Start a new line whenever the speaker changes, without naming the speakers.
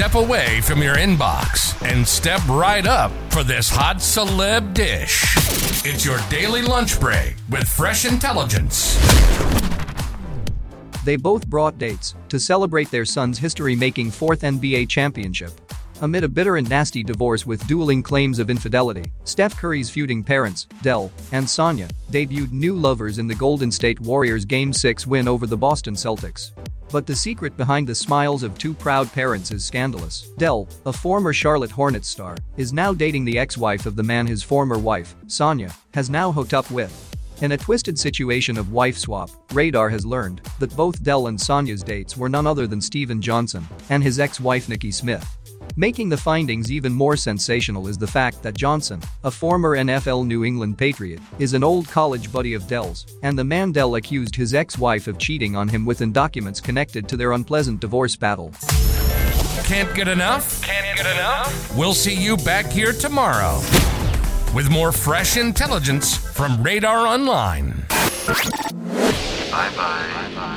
Step away from your inbox and step right up for this hot celeb dish. It's your daily lunch break with fresh intelligence.
They both brought dates to celebrate their son's history making fourth NBA championship. Amid a bitter and nasty divorce with dueling claims of infidelity, Steph Curry's feuding parents, Dell and Sonya, debuted new lovers in the Golden State Warriors' Game 6 win over the Boston Celtics. But the secret behind the smiles of two proud parents is scandalous. Dell, a former Charlotte Hornets star, is now dating the ex-wife of the man his former wife, Sonya, has now hooked up with. In a twisted situation of wife swap, Radar has learned that both Dell and Sonya's dates were none other than Steven Johnson and his ex-wife Nikki Smith. Making the findings even more sensational is the fact that Johnson, a former NFL New England Patriot, is an old college buddy of Dell's, and the man Dell accused his ex-wife of cheating on him within documents connected to their unpleasant divorce battle.
Can't get enough? Can't get enough? We'll see you back here tomorrow with more fresh intelligence from Radar Online.
Bye bye.